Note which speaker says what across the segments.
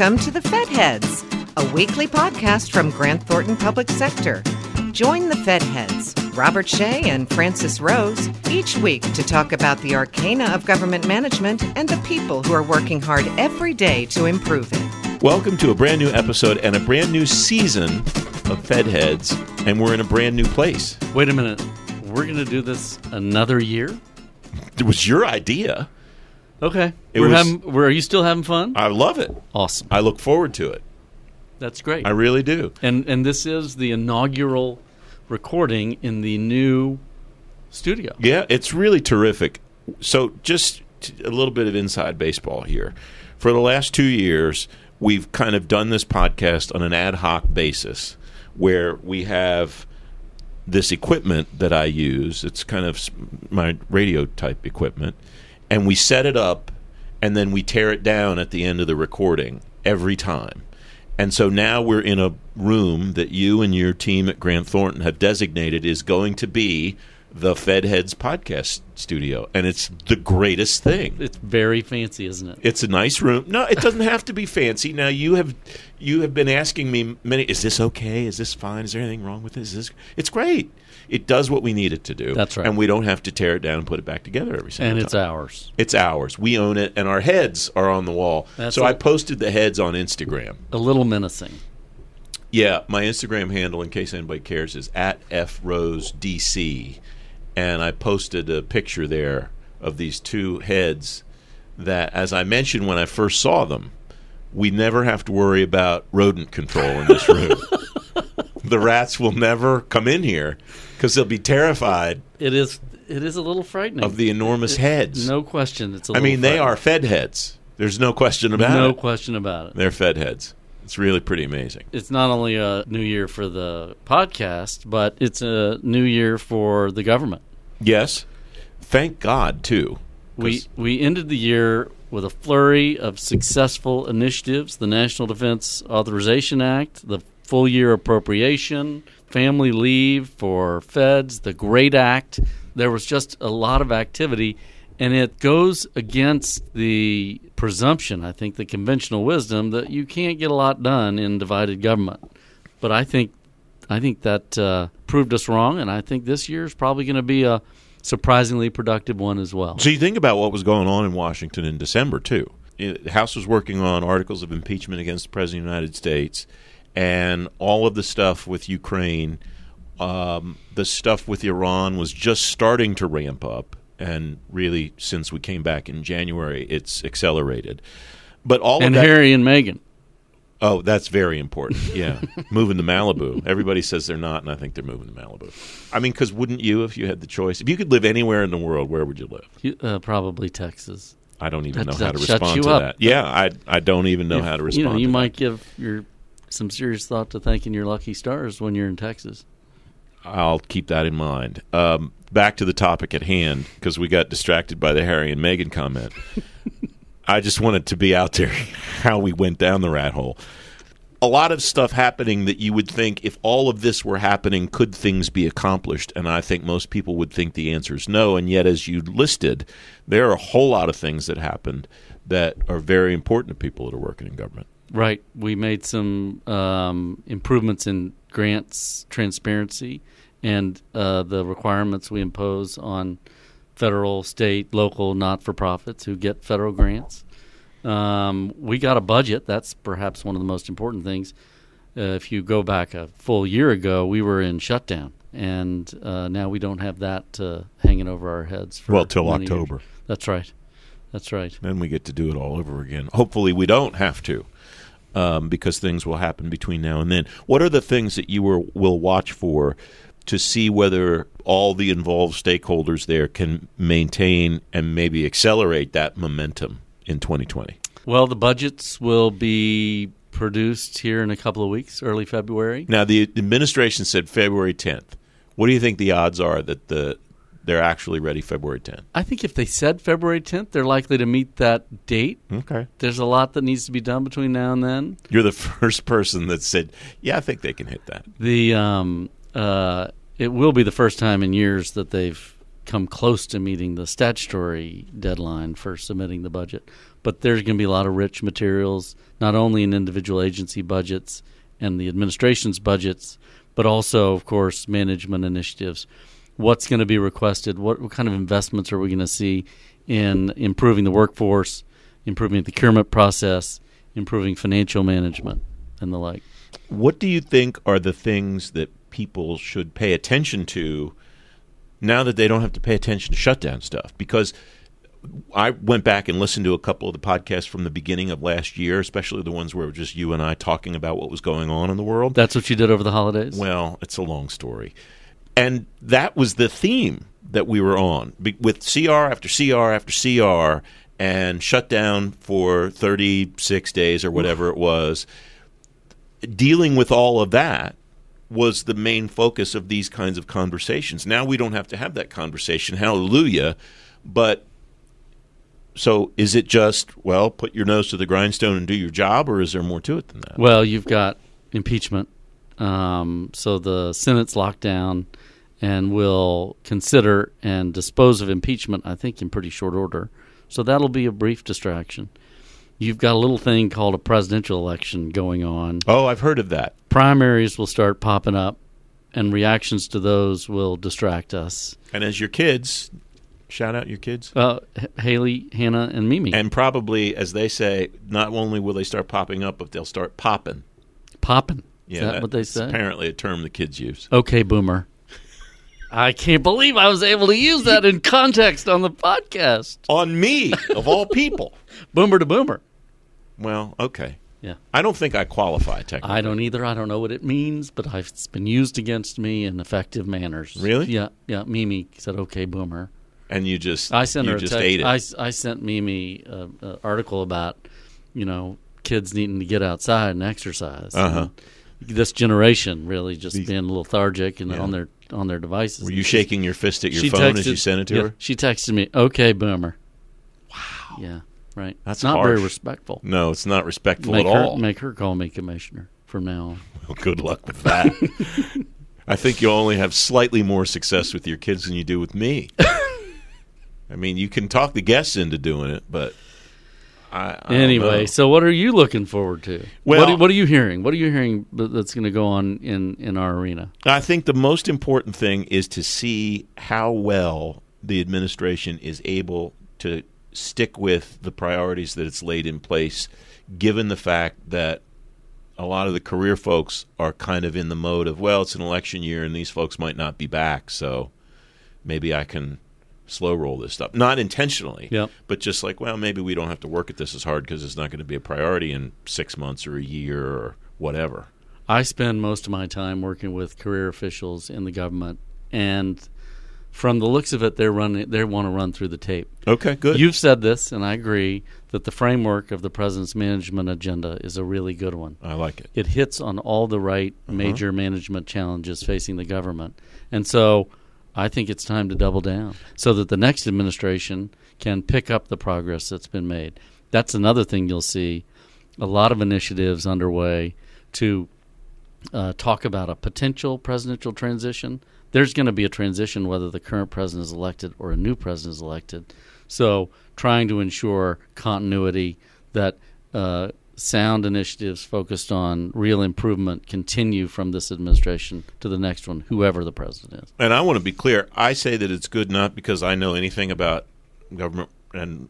Speaker 1: Welcome to the Fed Heads, a weekly podcast from Grant Thornton Public Sector. Join the Fed Heads, Robert Shea and Francis Rose, each week to talk about the arcana of government management and the people who are working hard every day to improve it.
Speaker 2: Welcome to a brand new episode and a brand new season of Fed Heads, and we're in a brand new place.
Speaker 3: Wait a minute. We're going to do this another year?
Speaker 2: It was your idea.
Speaker 3: Okay.
Speaker 2: It
Speaker 3: we're
Speaker 2: was-
Speaker 3: having, we're, are you still having fun?
Speaker 2: I love it.
Speaker 3: awesome.
Speaker 2: I look forward to it.
Speaker 3: That's great.
Speaker 2: I really do.
Speaker 3: and and this is the inaugural recording in the new studio.
Speaker 2: Yeah, it's really terrific. So, just t- a little bit of inside baseball here. For the last two years, we've kind of done this podcast on an ad hoc basis where we have this equipment that I use. It's kind of my radio type equipment. And we set it up and then we tear it down at the end of the recording every time. And so now we're in a room that you and your team at Grant Thornton have designated is going to be the Fed Heads podcast studio. And it's the greatest thing.
Speaker 3: It's very fancy, isn't it?
Speaker 2: It's a nice room. No, it doesn't have to be fancy. Now you have you have been asking me many is this okay? Is this fine? Is there anything wrong with this? Is this It's great. It does what we need it to do.
Speaker 3: That's right.
Speaker 2: And we don't have to tear it down and put it back together every single time.
Speaker 3: and
Speaker 2: time.
Speaker 3: it's ours.
Speaker 2: It's ours. We own it, and our heads are on the wall.
Speaker 3: That's
Speaker 2: so I posted the heads on Instagram.
Speaker 3: A little menacing.
Speaker 2: Yeah, my Instagram handle, in case anybody cares, is at frosedc, and I posted a picture there of these two heads. That, as I mentioned when I first saw them, we never have to worry about rodent control in this room. the rats will never come in here because they'll be terrified
Speaker 3: It is it is a little frightening.
Speaker 2: of the enormous heads.
Speaker 3: no question. It's a
Speaker 2: I
Speaker 3: little I
Speaker 2: mean, they are Fed heads. There's no question about
Speaker 3: No
Speaker 2: it.
Speaker 3: No question about it.
Speaker 2: They're Fed heads. It's really pretty amazing.
Speaker 3: It's not only a new year for the podcast, but it's a new year for the government.
Speaker 2: Yes. Thank God, too.
Speaker 3: We we ended the year with a flurry of successful initiatives: the National Defense Authorization Act, the full year appropriation, family leave for feds, the Great Act. There was just a lot of activity, and it goes against the presumption, I think, the conventional wisdom that you can't get a lot done in divided government. But I think I think that uh, proved us wrong, and I think this year is probably going to be a surprisingly productive one as well.
Speaker 2: So you think about what was going on in Washington in December too. The House was working on articles of impeachment against the President of the United States, and all of the stuff with Ukraine, um, the stuff with Iran was just starting to ramp up, and really, since we came back in January, it's accelerated. But all
Speaker 3: and
Speaker 2: of that,
Speaker 3: Harry and Meghan.
Speaker 2: oh, that's very important. Yeah, moving to Malibu. Everybody says they're not, and I think they're moving to Malibu. I mean, because wouldn't you if you had the choice? If you could live anywhere in the world, where would you live?
Speaker 3: You- Uh, probably Texas.
Speaker 2: I don't even
Speaker 3: That-
Speaker 2: know how to respond to
Speaker 3: up.
Speaker 2: that. Yeah, I I don't even know
Speaker 3: If-
Speaker 2: how to respond.
Speaker 3: You know, you might give your some serious thought to thanking your lucky stars when you're in Texas.
Speaker 2: I'll keep that in mind. Um, back to the topic at hand because we got distracted by the Harry and Meghan comment. I just wanted to be out there how we went down the rat hole. A lot of stuff happening that you would think if all of this were happening, could things be accomplished? And I think most people would think the answer is no. And yet, as you listed, there are a whole lot of things that happened that are very important to people that are working in government.
Speaker 3: Right. We made some um, improvements in grants transparency and uh, the requirements we impose on federal, state, local not for profits who get federal grants. Um, we got a budget. That's perhaps one of the most important things. Uh, if you go back a full year ago, we were in shutdown, and uh, now we don't have that uh, hanging over our heads. For
Speaker 2: Well, till
Speaker 3: many years.
Speaker 2: October.
Speaker 3: That's right. That's right.
Speaker 2: then we get to do it all over again. Hopefully, we don't have to, um, because things will happen between now and then. What are the things that you were, will watch for to see whether all the involved stakeholders there can maintain and maybe accelerate that momentum in 2020?
Speaker 3: Well, the budgets will be produced here in a couple of weeks, early February.
Speaker 2: Now, the administration said February 10th. What do you think the odds are that the they're actually ready February 10th?
Speaker 3: I think if they said February 10th, they're likely to meet that date.
Speaker 2: Okay.
Speaker 3: There's a lot that needs to be done between now and then.
Speaker 2: You're the first person that said, "Yeah, I think they can hit that."
Speaker 3: The um, uh, it will be the first time in years that they've come close to meeting the statutory deadline for submitting the budget. But there's going to be a lot of rich materials, not only in individual agency budgets and the administration's budgets, but also, of course, management initiatives. What's going to be requested? What, what kind of investments are we going to see in improving the workforce, improving the procurement process, improving financial management, and the like?
Speaker 2: What do you think are the things that people should pay attention to now that they don't have to pay attention to shutdown stuff? Because I went back and listened to a couple of the podcasts from the beginning of last year, especially the ones where it was just you and I talking about what was going on in the world.
Speaker 3: That's what you did over the holidays?
Speaker 2: Well, it's a long story. And that was the theme that we were on with CR after CR after CR and shut down for 36 days or whatever it was. Dealing with all of that was the main focus of these kinds of conversations. Now we don't have to have that conversation. Hallelujah. But so is it just, well, put your nose to the grindstone and do your job, or is there more to it than that?
Speaker 3: Well, you've got impeachment. Um, so the Senate's locked down and will consider and dispose of impeachment, I think, in pretty short order. So that'll be a brief distraction. You've got a little thing called a presidential election going on.
Speaker 2: Oh, I've heard of that.
Speaker 3: Primaries will start popping up, and reactions to those will distract us.
Speaker 2: And as your kids, shout out your kids.
Speaker 3: Uh, Haley, Hannah, and Mimi.
Speaker 2: And probably, as they say, not only will they start popping up, but they'll start popping.
Speaker 3: Popping.
Speaker 2: Yeah,
Speaker 3: Is that what they say?
Speaker 2: Apparently, a term the kids use.
Speaker 3: Okay, boomer. I can't believe I was able to use that in context on the podcast.
Speaker 2: On me, of all people.
Speaker 3: Boomer to boomer.
Speaker 2: Well, okay.
Speaker 3: Yeah.
Speaker 2: I don't think I qualify technically.
Speaker 3: I don't either. I don't know what it means, but I've, it's been used against me in effective manners.
Speaker 2: Really?
Speaker 3: Yeah. Yeah. Mimi said, "Okay, boomer."
Speaker 2: And you just
Speaker 3: I sent her a
Speaker 2: just
Speaker 3: text.
Speaker 2: ate it.
Speaker 3: I, I sent Mimi an article about, you know, kids needing to get outside and exercise.
Speaker 2: Uh-huh.
Speaker 3: And this generation really just being lethargic and
Speaker 2: Yeah.
Speaker 3: on their on their devices.
Speaker 2: Were you shaking your fist at your
Speaker 3: She
Speaker 2: phone as you sent it to
Speaker 3: yeah,
Speaker 2: her?
Speaker 3: She texted me, "Okay, boomer." Wow. Yeah. Right.
Speaker 2: That's
Speaker 3: not very respectful.
Speaker 2: No, it's not respectful
Speaker 3: Make
Speaker 2: at
Speaker 3: her
Speaker 2: all.
Speaker 3: make her call me commissioner from now on.
Speaker 2: Well, good luck with that. I think you'll only have slightly more success with your kids than you do with me. I mean, you can talk the guests into doing it, but I, I
Speaker 3: Anyway, so what are you looking forward to?
Speaker 2: Well-
Speaker 3: what, are, what are you hearing? What are you hearing that's going to go on in in our arena?
Speaker 2: I think the most important thing is to see how well the administration is able to stick with the priorities that it's laid in place, given the fact that a lot of the career folks are kind of in the mode of, well, it's an election year and these folks might not be back, so maybe I can slow roll this stuff. Not intentionally,
Speaker 3: Yep.
Speaker 2: but just like, well, maybe we don't have to work at this as hard because it's not going to be a priority in six months or a year or whatever.
Speaker 3: I spend most of my time working with career officials in the government, and from the looks of it, they're running. They want to run through the tape.
Speaker 2: Okay, good.
Speaker 3: You've said this, and I agree that the framework of the president's management agenda is a really good one.
Speaker 2: I like it.
Speaker 3: It hits on all the right uh-huh. major management challenges facing the government, and so I think it's time to double down so that the next administration can pick up the progress that's been made. That's another thing you'll see a lot of initiatives underway to uh, talk about a potential presidential transition. There's going to be a transition whether the current president is elected or a new president is elected. So, trying to ensure continuity that uh, sound initiatives focused on real improvement continue from this administration to the next one, whoever the president is.
Speaker 2: And I want to be clear. I say that it's good not because I know anything about government and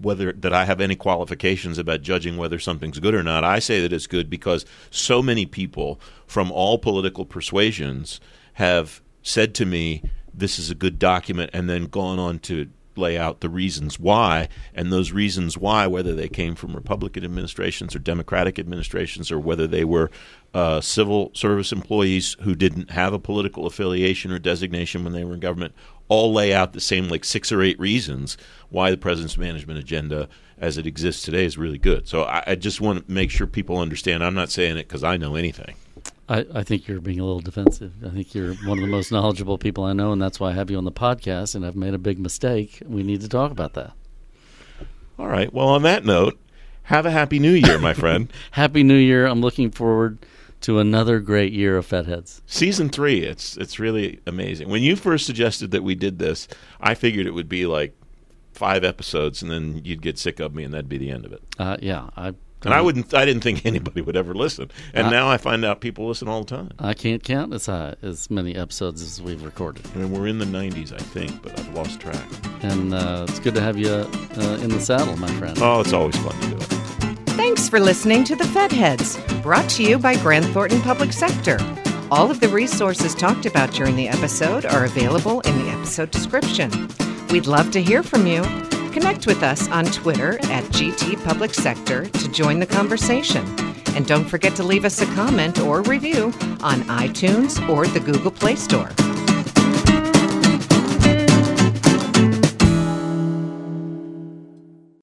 Speaker 2: whether that I have any qualifications about judging whether something's good or not. I say that it's good because so many people from all political persuasions have said to me, "This is a good document," and then gone on to lay out the reasons why, and those reasons why, whether they came from Republican administrations or Democratic administrations, or whether they were uh, civil service employees who didn't have a political affiliation or designation when they were in government, all lay out the same like six or eight reasons why the president's management agenda as it exists today is really good. So I, I just want to make sure people understand. I'm not saying it because I know anything.
Speaker 3: I, I think you're being a little defensive. I think you're one of the most knowledgeable people I know, and that's why I have you on the podcast. And I've made a big mistake. We need to talk about that.
Speaker 2: All right. Well, on that note, have a happy new year, my friend.
Speaker 3: Happy New Year. I'm looking forward to another great year of Fed Heads.
Speaker 2: Season three, it's it's really amazing. When you first suggested that we did this, I figured it would be like five episodes, and then you'd get sick of me, and that'd be the end of it.
Speaker 3: Uh, yeah, I
Speaker 2: And I wouldn't. I didn't think anybody would ever listen, and
Speaker 3: Uh,
Speaker 2: now I find out people listen all the time.
Speaker 3: I can't count as high, as many episodes as we've recorded,
Speaker 2: I mean, we're in the '90s, I think, but I've lost track.
Speaker 3: and uh, it's good to have you uh, in the saddle, my friend.
Speaker 2: Oh, it's always fun to do it.
Speaker 1: Thanks for listening to the Fed Heads, brought to you by Grant Thornton Public Sector. All of the resources talked about during the episode are available in the episode description. We'd love to hear from you. Connect with us on Twitter at GT Public Sector to join the conversation. And don't forget to leave us a comment or review on iTunes or the Google Play Store.